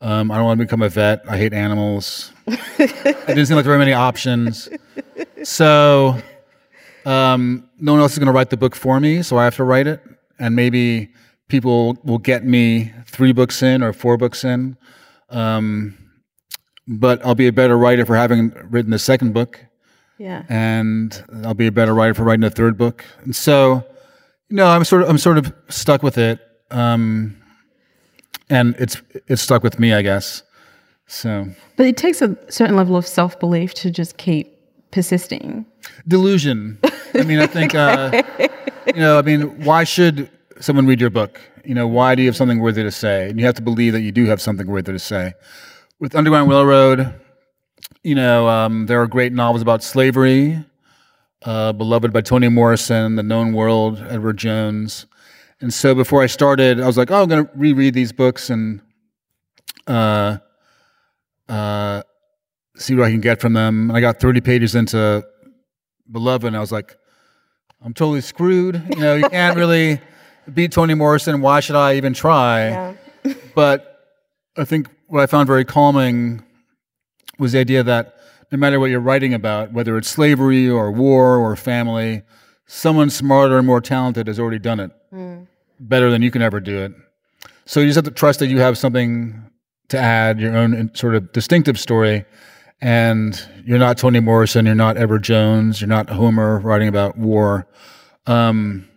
Um, I don't want to become a vet. I hate animals. it didn't seem like there were many options. So um, no one else is going to write the book for me, so I have to write it. And maybe people will get me three books in or four books in. Um, but I'll be a better writer for having written the second book. Yeah. And I'll be a better writer for writing the third book. And so, you know, I'm sort of I'm sort of stuck with it. Um, and it's it's stuck with me, I guess. So But it takes a certain level of self belief to just keep persisting. delusion. I mean, I think uh, [LAUGHS] you know. I mean, why should someone read your book? You know, why do you have something worthy to say? And you have to believe that you do have something worthy to say. With Underground Railroad, you know, um, there are great novels about slavery, uh, beloved by Toni Morrison, The Known World, Edward Jones. And so before I started, I was like, oh, I'm going to reread these books and uh, uh, see what I can get from them. And I got 30 pages into Beloved, and I was like, I'm totally screwed. You know, you can't [LAUGHS] really beat Toni Morrison. Why should I even try? but I think what I found very calming was the idea that no matter what you're writing about, whether it's slavery or war or family, someone smarter and more talented has already done it better than you can ever do it. So you just have to trust that you have something to add, your own sort of distinctive story. And you're not Toni Morrison, you're not Edward Jones, you're not Homer writing about war. Um,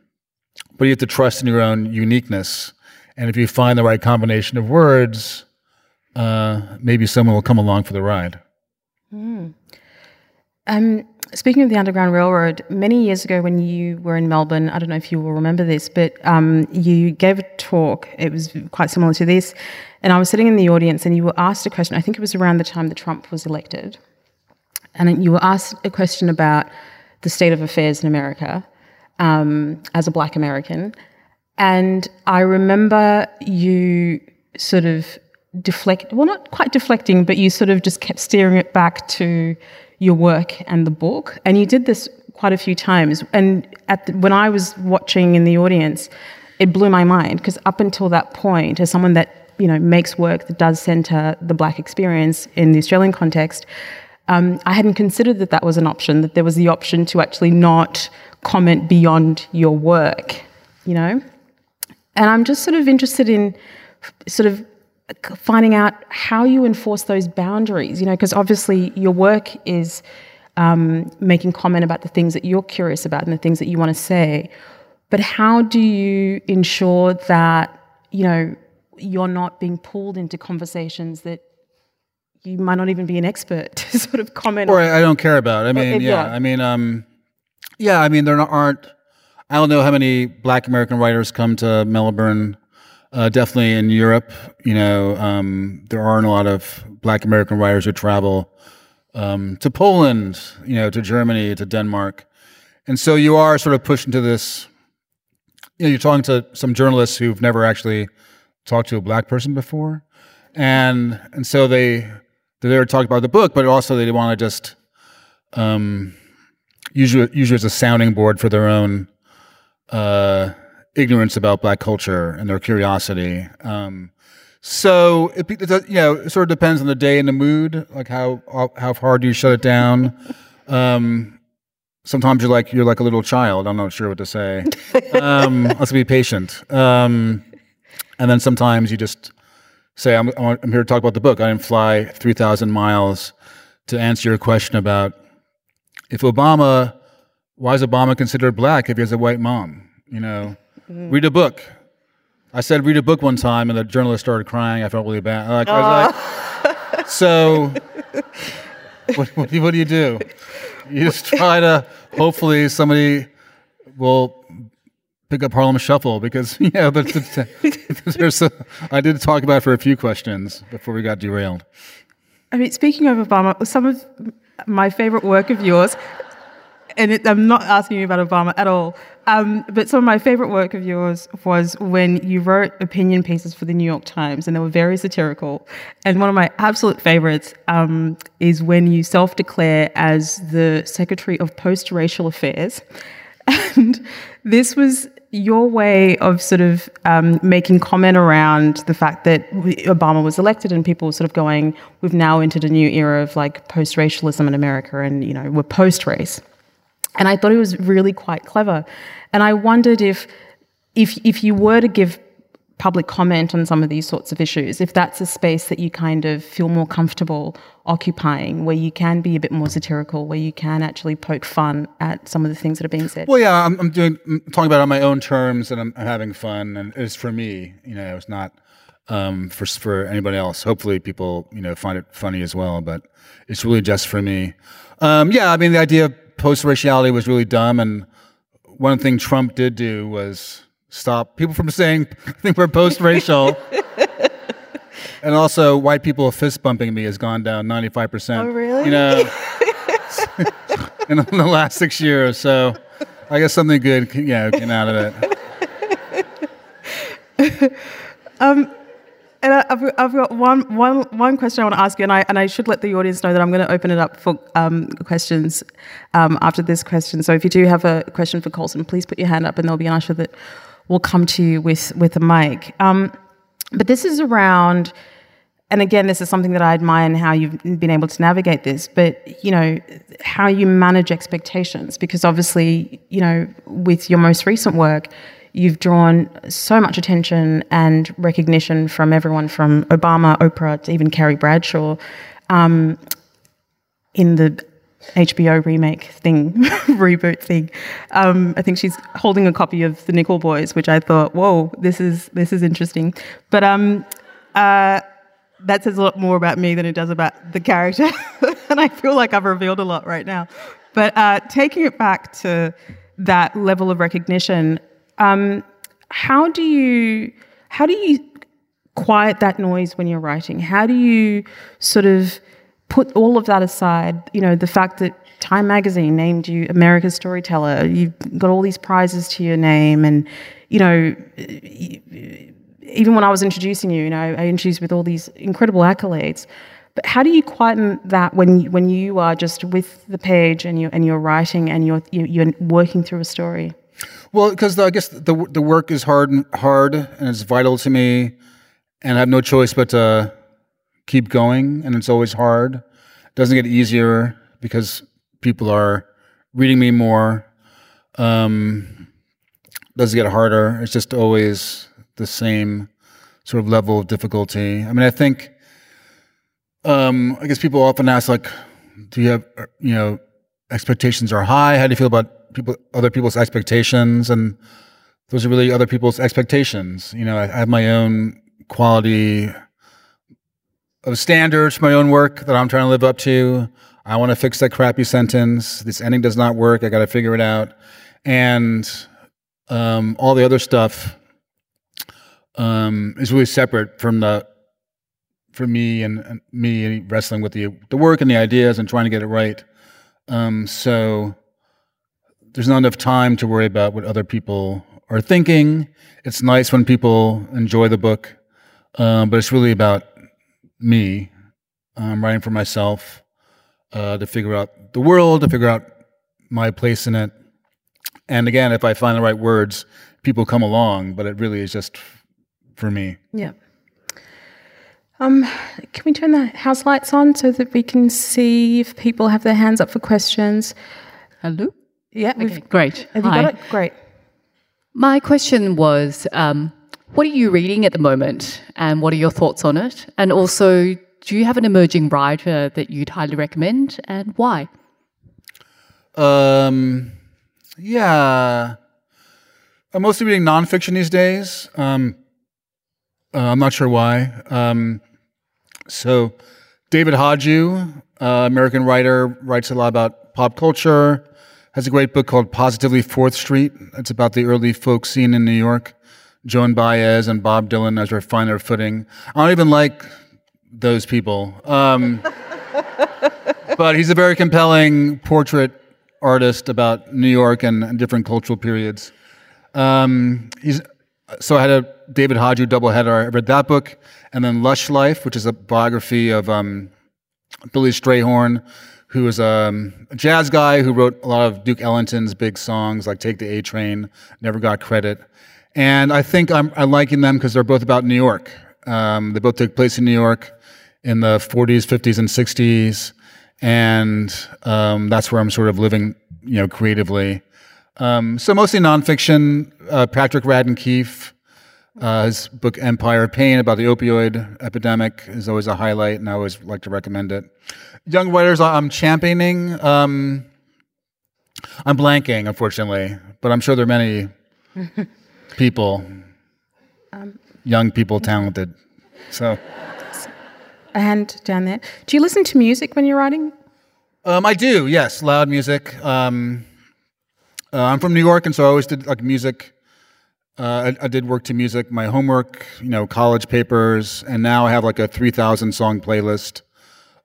but you have to trust in your own uniqueness. And if you find the right combination of words, uh, maybe someone will come along for the ride. Um, speaking of the Underground Railroad, many years ago when you were in Melbourne, I don't know if you will remember this, but um, you gave a talk. It was quite similar to this. And I was sitting in the audience and you were asked a question. I think it was around the time that Trump was elected. And you were asked a question about the state of affairs in America um, as a black American. And I remember you sort of deflect, well, not quite deflecting, but you sort of just kept steering it back to your work and the book. And you did this quite a few times. And the, when I was watching in the audience, it blew my mind because up until that point, as someone that you know makes work that does center the black experience in the Australian context, um, I hadn't considered that that was an option. That there was the option to actually not comment beyond your work, you know. And I'm just sort of interested in sort of finding out how you enforce those boundaries, you know, because obviously your work is um, making comment about the things that you're curious about and the things that you want to say. But how do you ensure that, you know, you're not being pulled into conversations that you might not even be an expert [LAUGHS] to sort of comment Or on? I, I don't care about. I mean, yeah, yeah. I mean, um, yeah, I mean, there aren't. I don't know how many Black American writers come to Melbourne. Uh, definitely in Europe, you know, um, there aren't a lot of Black American writers who travel um, to Poland, you know, to Germany, to Denmark, and so you are sort of pushed into this. You know, you're talking to some journalists who've never actually talked to a black person before, and and so they they're there to talk about the book, but also they want to just um, use you as a sounding board for their own uh, ignorance about black culture and their curiosity. Um, so it, it you know it sort of depends on the day and the mood, like how how hard you shut it down. Um, sometimes you're like you're like a little child. I'm not sure what to say. Um, [LAUGHS] let's be patient. Um, and then sometimes you just say, I'm, I'm here to talk about the book. I didn't fly 3,000 miles to answer your question about if Obama, why is Obama considered black if he has a white mom? You know, read a book. I said read a book one time, and the journalist started crying. I felt really bad. Like, I was like, so [LAUGHS] what, what, do you- what do you do? You just try to hopefully somebody will pick up Harlem Shuffle because you know there's, there's a, I did talk about it for a few questions before we got derailed. I mean, speaking of Obama, some of my favorite work of yours, and it, I'm not asking you about Obama at all, um, but some of my favorite work of yours was when you wrote opinion pieces for the New York Times, and they were very satirical. And one of my absolute favorites um, is when you self declare as the Secretary of Post Racial Affairs. [LAUGHS] And this was your way of sort of um, making comment around the fact that Obama was elected and people were sort of going, we've now entered a new era of like post racialism in America and, you know, we're post race. And I thought it was really quite clever. And I wondered if, if, if you were to give public comment on some of these sorts of issues, if that's a space that you kind of feel more comfortable occupying, where you can be a bit more satirical, where you can actually poke fun at some of the things that are being said. Well, yeah, I'm, I'm doing I'm talking about it on my own terms, and I'm, I'm having fun, and it's for me. You know, it's not um, for for anybody else. Hopefully, people you know find it funny as well, but it's really just for me. Um, yeah, I mean, the idea of post raciality was really dumb, and one thing Trump did do was stop people from [LAUGHS] saying I think we're post racial. [LAUGHS] and also, white people fist bumping me has gone down 95%. Oh, really? You know, [LAUGHS] in the last six years. So I guess something good you know, came out of it. um, and I, have I've got one, one, one question I want to ask you, and I, and I should let the audience know that I'm going to open it up for um, questions um, after this question. So if you do have a question for Colson, please put your hand up, and there'll be an usher that will come to you with, with a mic. Um, but this is around, and again, this is something that I admire in how you've been able to navigate this, but, you know, how you manage expectations, because obviously, you know, with your most recent work, You've drawn so much attention and recognition from everyone from Obama, Oprah, to even Carrie Bradshaw um, in the HBO remake thing, [LAUGHS] reboot thing. Um, I think she's holding a copy of The Nickel Boys, which I thought, whoa, this is this is interesting. But um, uh, that says a lot more about me than it does about the character, [LAUGHS] and I feel like I've revealed a lot right now. But uh, taking it back to that level of recognition, um, how do you how do you quiet that noise when you're writing? How do you sort of put all of that aside? You know, the fact that Time Magazine named you America's Storyteller, you've got all these prizes to your name, and you know. Even when I was introducing you, you know, I introduced with all these incredible accolades. But how do you quieten that when when you are just with the page and you and you're writing and you're you're working through a story? Well, because I guess the the work is hard and hard, and it's vital to me, and I have no choice but to keep going. And it's always hard. It doesn't get easier because people are reading me more. Um, doesn't get harder. It's just always the same sort of level of difficulty. I mean, I think. Um, I guess people often ask, like, do you have, you know, expectations are high? How do you feel about people, other people's expectations, and those are really other people's expectations. You know, I, I have my own quality of standards for my own work that I'm trying to live up to. I want to fix that crappy sentence. This ending does not work. I got to figure it out. And um, all the other stuff um, is really separate from the for me and, and, me wrestling with the the work and the ideas and trying to get it right. Um, so there's not enough time to worry about what other people are thinking. It's nice when people enjoy the book, um, but it's really about me. I'm writing for myself uh, to figure out the world, to figure out my place in it. And again, if I find the right words, people come along, but it really is just for me. Yeah. Um, can we turn the house lights on so that we can see if people have their hands up for questions? Hello. Yeah. Okay, great. Have you Hi. got it? Great. My question was um, what are you reading at the moment and what are your thoughts on it? And also, do you have an emerging writer that you'd highly recommend and why? Um, yeah. I'm mostly reading nonfiction these days. Um, uh, I'm not sure why. Um, so, David Hajdu, uh, American writer, writes a lot about pop culture has a great book called Positively Fourth Street. It's about the early folk scene in New York. Joan Baez and Bob Dylan as their finer footing. I don't even like those people. Um, [LAUGHS] but he's a very compelling portrait artist about New York and, and different cultural periods. Um, so I had a David Hajdu doubleheader. I read that book, and then Lush Life, which is a biography of um, Billy Strayhorn, who was um, a jazz guy who wrote a lot of Duke Ellington's big songs like Take the A Train, never got credit. And I think I'm, I'm liking them because they're both about New York. Um, they both took place in New York in the 40s, 50s, and 60s. And um, that's where I'm sort of living you know, creatively. Um, so mostly nonfiction. Uh, Patrick Radden Keefe, uh, his book Empire of Pain about the opioid epidemic is always a highlight, and I always like to recommend it. Young writers I'm championing. Um, I'm blanking, unfortunately, but I'm sure there are many [LAUGHS] people, um, young people, talented. So, a hand down there. Do you listen to music when you're writing? Um, I do. Yes, loud music. Um, uh, I'm from New York, and so I always did like music. Uh, I, I, did work to music, my homework, you know, college papers, and now I have like a 3,000 song playlist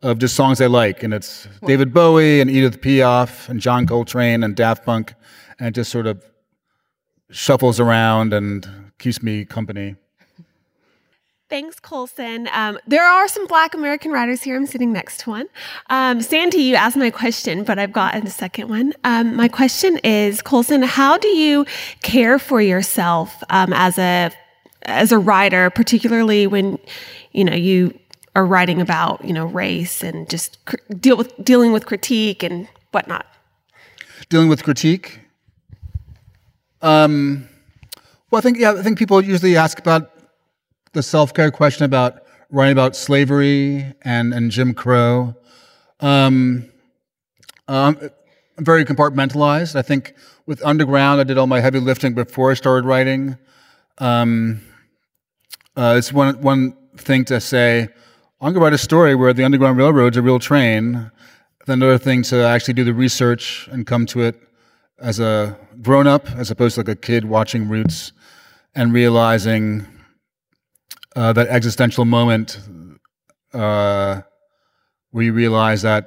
of just songs I like, and it's David Bowie and Edith Piaf and John Coltrane and Daft Punk, and it just sort of shuffles around and keeps me company. Thanks, Colson. Um, there are some Black American writers here. I'm sitting next to one. Um, Sandy, you asked my question, but I've got a second one. Um, my question is, Colson, how do you care for yourself um, as a as a writer, particularly when you know you are writing about you know race and just cr- deal with dealing with critique and whatnot? Dealing with critique. Um, well, I think yeah, I think people usually ask about the self care question about writing about slavery and, and Jim Crow. Um, um, I'm very compartmentalized. I think with Underground, I did all my heavy lifting before I started writing. Um, uh, it's one, one thing to say, I'm going to write a story where the Underground Railroad's a real train. Then another thing to actually do the research and come to it as a grown up, as opposed to like a kid watching Roots and realizing uh, that existential moment uh, where you realize that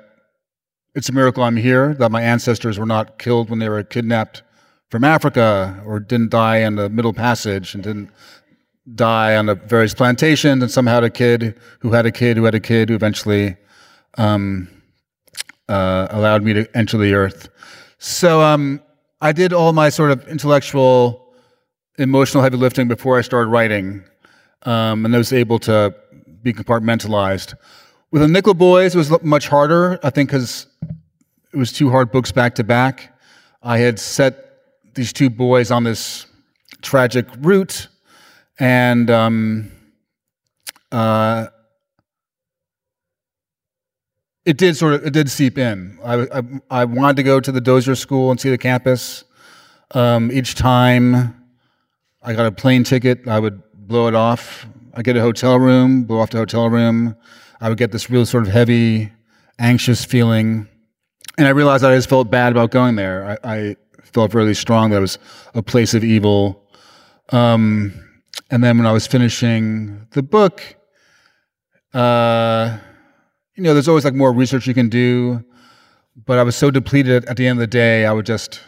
it's a miracle I'm here, that my ancestors were not killed when they were kidnapped from Africa or didn't die in the Middle Passage and didn't die on the various plantations and somehow had a kid who had a kid who had a kid who eventually um, uh, allowed me to enter the earth. So um, I did all my sort of intellectual, emotional heavy lifting before I started writing um, and I was able to be compartmentalized. With the Nickel Boys, it was much harder, I think, because it was two hard books back to back. I had set these two boys on this tragic route, and um, uh, it did sort of it did seep in. I, I, I wanted to go to the Dozier School and see the campus. Um, each time I got a plane ticket, I would blow it off. I get a hotel room, blow off the hotel room. I would get this real sort of heavy, anxious feeling. And I realized I just felt bad about going there. I, I felt really strong that it was a place of evil. Um, and then when I was finishing the book, uh, you know, there's always like more research you can do, but I was so depleted at the end of the day, I would just,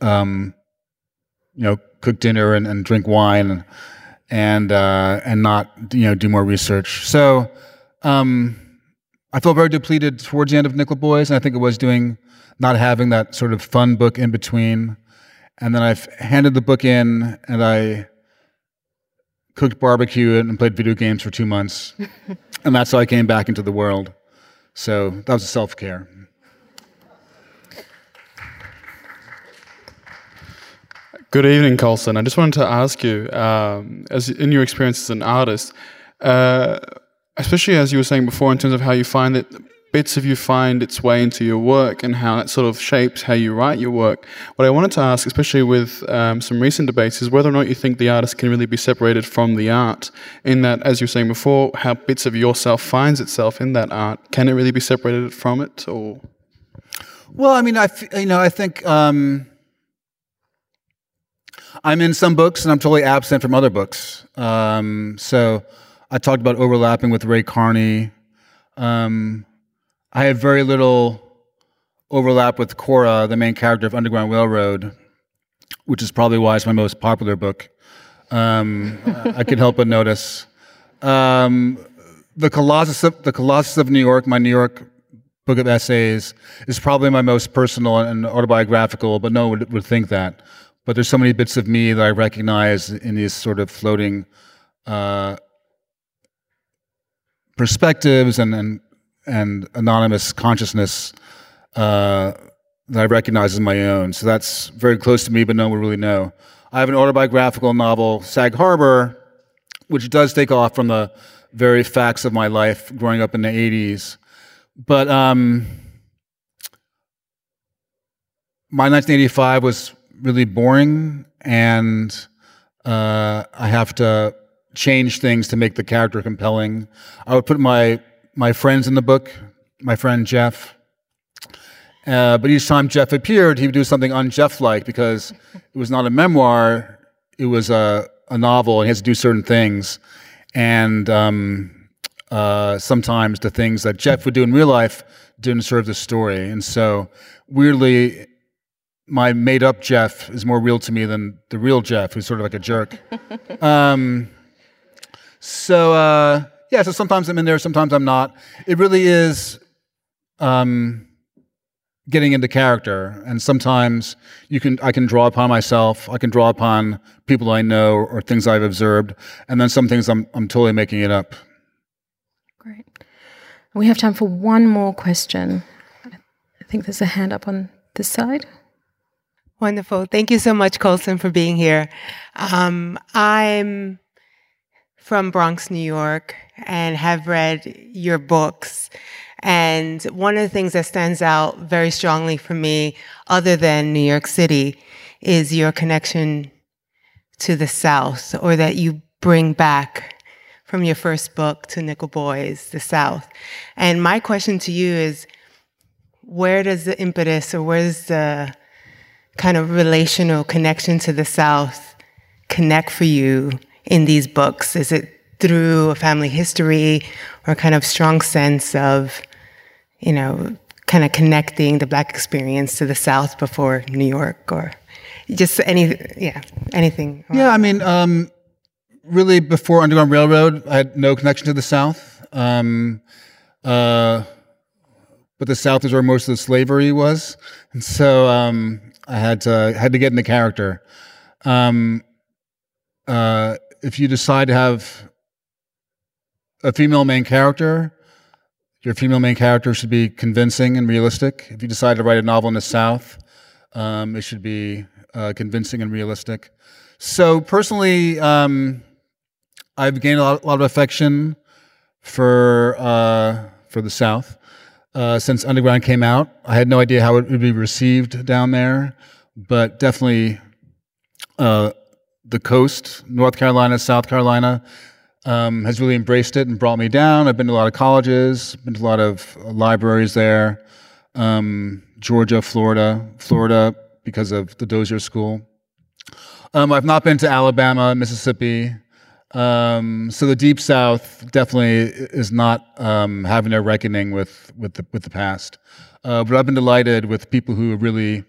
um, you know, cook dinner and, and drink wine and and, uh, and not you know do more research. So um, I felt very depleted towards the end of Nickel Boys, and I think it was doing not having that sort of fun book in between. And then I handed the book in, and I cooked barbecue and played video games for two months, [LAUGHS] and that's how I came back into the world. So that was self care. Good evening, Colson. I just wanted to ask you, um, as in your experience as an artist, uh, especially as you were saying before, in terms of how you find that bits of you find its way into your work and how that sort of shapes how you write your work. What I wanted to ask, especially with um, some recent debates, is whether or not you think the artist can really be separated from the art. In that, as you were saying before, how bits of yourself finds itself in that art. Can it really be separated from it, or? Well, I mean, I you know I think. Um I'm in some books and I'm totally absent from other books. Um, so I talked about overlapping with Ray Carney. Um, I have very little overlap with Cora, the main character of Underground Railroad, which is probably why it's my most popular book. Um, I could help but notice. Um, the Colossus, of, the Colossus of New York, my New York book of essays, is probably my most personal and autobiographical, but no one would, would think that but there's so many bits of me that I recognize in these sort of floating uh, perspectives and, and and anonymous consciousness uh, that I recognize as my own. So that's very close to me, but no one really know. I have an autobiographical novel, Sag Harbor, which does take off from the very facts of my life growing up in the 80s. But um, my 1985 was really boring, and uh, I have to change things to make the character compelling. I would put my my friends in the book, my friend Jeff. Uh, but each time Jeff appeared, he would do something un-Jeff-like because it was not a memoir; it was a, a novel, and he has to do certain things. And um, uh, sometimes the things that Jeff would do in real life didn't serve the story. And so, weirdly, my made up Jeff is more real to me than the real Jeff, who's sort of like a jerk. [LAUGHS] um, so, uh, yeah, so sometimes I'm in there, sometimes I'm not. It really is um, getting into character. And sometimes you can, I can draw upon myself, I can draw upon people I know or things I've observed. And then some things I'm, I'm totally making it up. Great. We have time for one more question. I think there's a hand up on this side. Wonderful. Thank you so much, Colson, for being here. Um, I'm from Bronx, New York, and have read your books. And one of the things that stands out very strongly for me, other than New York City, is your connection to the South, or that you bring back from your first book to Nickel Boys, the South. And my question to you is where does the impetus or where's the kind of relational connection to the South connect for you in these books? Is it through a family history or kind of strong sense of, you know, kind of connecting the Black experience to the South before New York or just any, yeah, anything? Yeah, I mean, um, really before Underground Railroad, I had no connection to the South. Um, uh, but the South is where most of the slavery was, and so um, I had to had to get in the character. Um, uh, if you decide to have a female main character, your female main character should be convincing and realistic. If you decide to write a novel in the South, um, it should be uh, convincing and realistic. So personally, um, I've gained a lot, a lot, of affection for uh, for the South uh, since Underground came out. I had no idea how it would be received down there, but definitely uh, the coast, North Carolina, South Carolina, um, has really embraced it and brought me down. I've been to a lot of colleges, been to a lot of libraries there. Um, Georgia, Florida, Florida because of the Dozier School. Um, I've not been to Alabama, Mississippi. Um, so the Deep South definitely is not um, having a reckoning with with the with the past. Uh, but I've been delighted with people who are really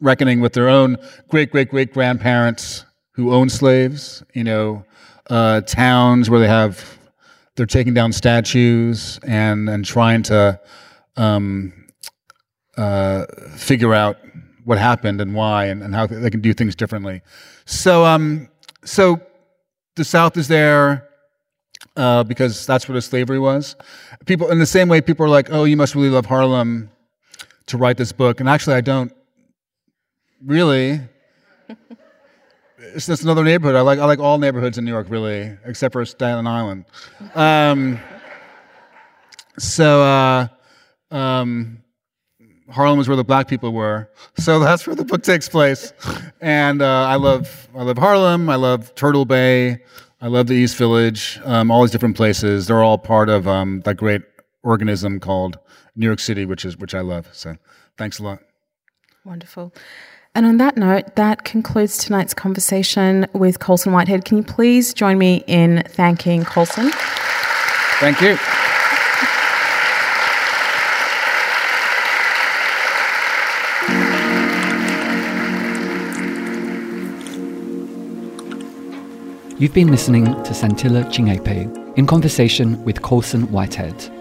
reckoning with their own great great great grandparents who own slaves. You know, uh, towns where they have they're taking down statues and and trying to um, uh, figure out what happened and why and, and how they can do things differently. So um, so the South is there uh, because that's where the slavery was. People, in the same way, people are like, "Oh, you must really love Harlem to write this book," and actually, I don't really. It's just another neighborhood. I like I like all neighborhoods in New York, really, except for Staten Island. Um, so. Uh, um, Harlem was where the black people were, so that's where the book takes place. And uh, I love I love Harlem. I love Turtle Bay. I love the East Village. Um, all these different places. They're all part of um, that great organism called New York City, which is which I love. So thanks a lot. Wonderful. And on that note, that concludes tonight's conversation with Colson Whitehead. Can you please join me in thanking Colson? Thank you. You've been listening to Santilla Chingaipe in conversation with Colson Whitehead.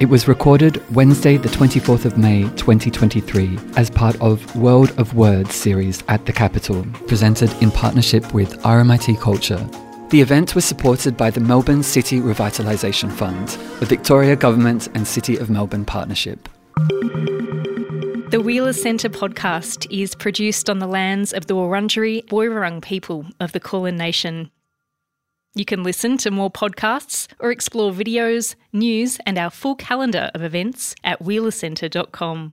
It was recorded Wednesday, the 24th of May 2023, as part of World of Words series at the Capitol, presented in partnership with RMIT Culture. The event was supported by the Melbourne City Revitalisation Fund, the Victoria Government and City of Melbourne Partnership. The Wheeler Centre podcast is produced on the lands of the Wurundjeri Woiwurrung people of the Kulin Nation. You can listen to more podcasts or explore videos, news, and our full calendar of events at wheelercentre.com.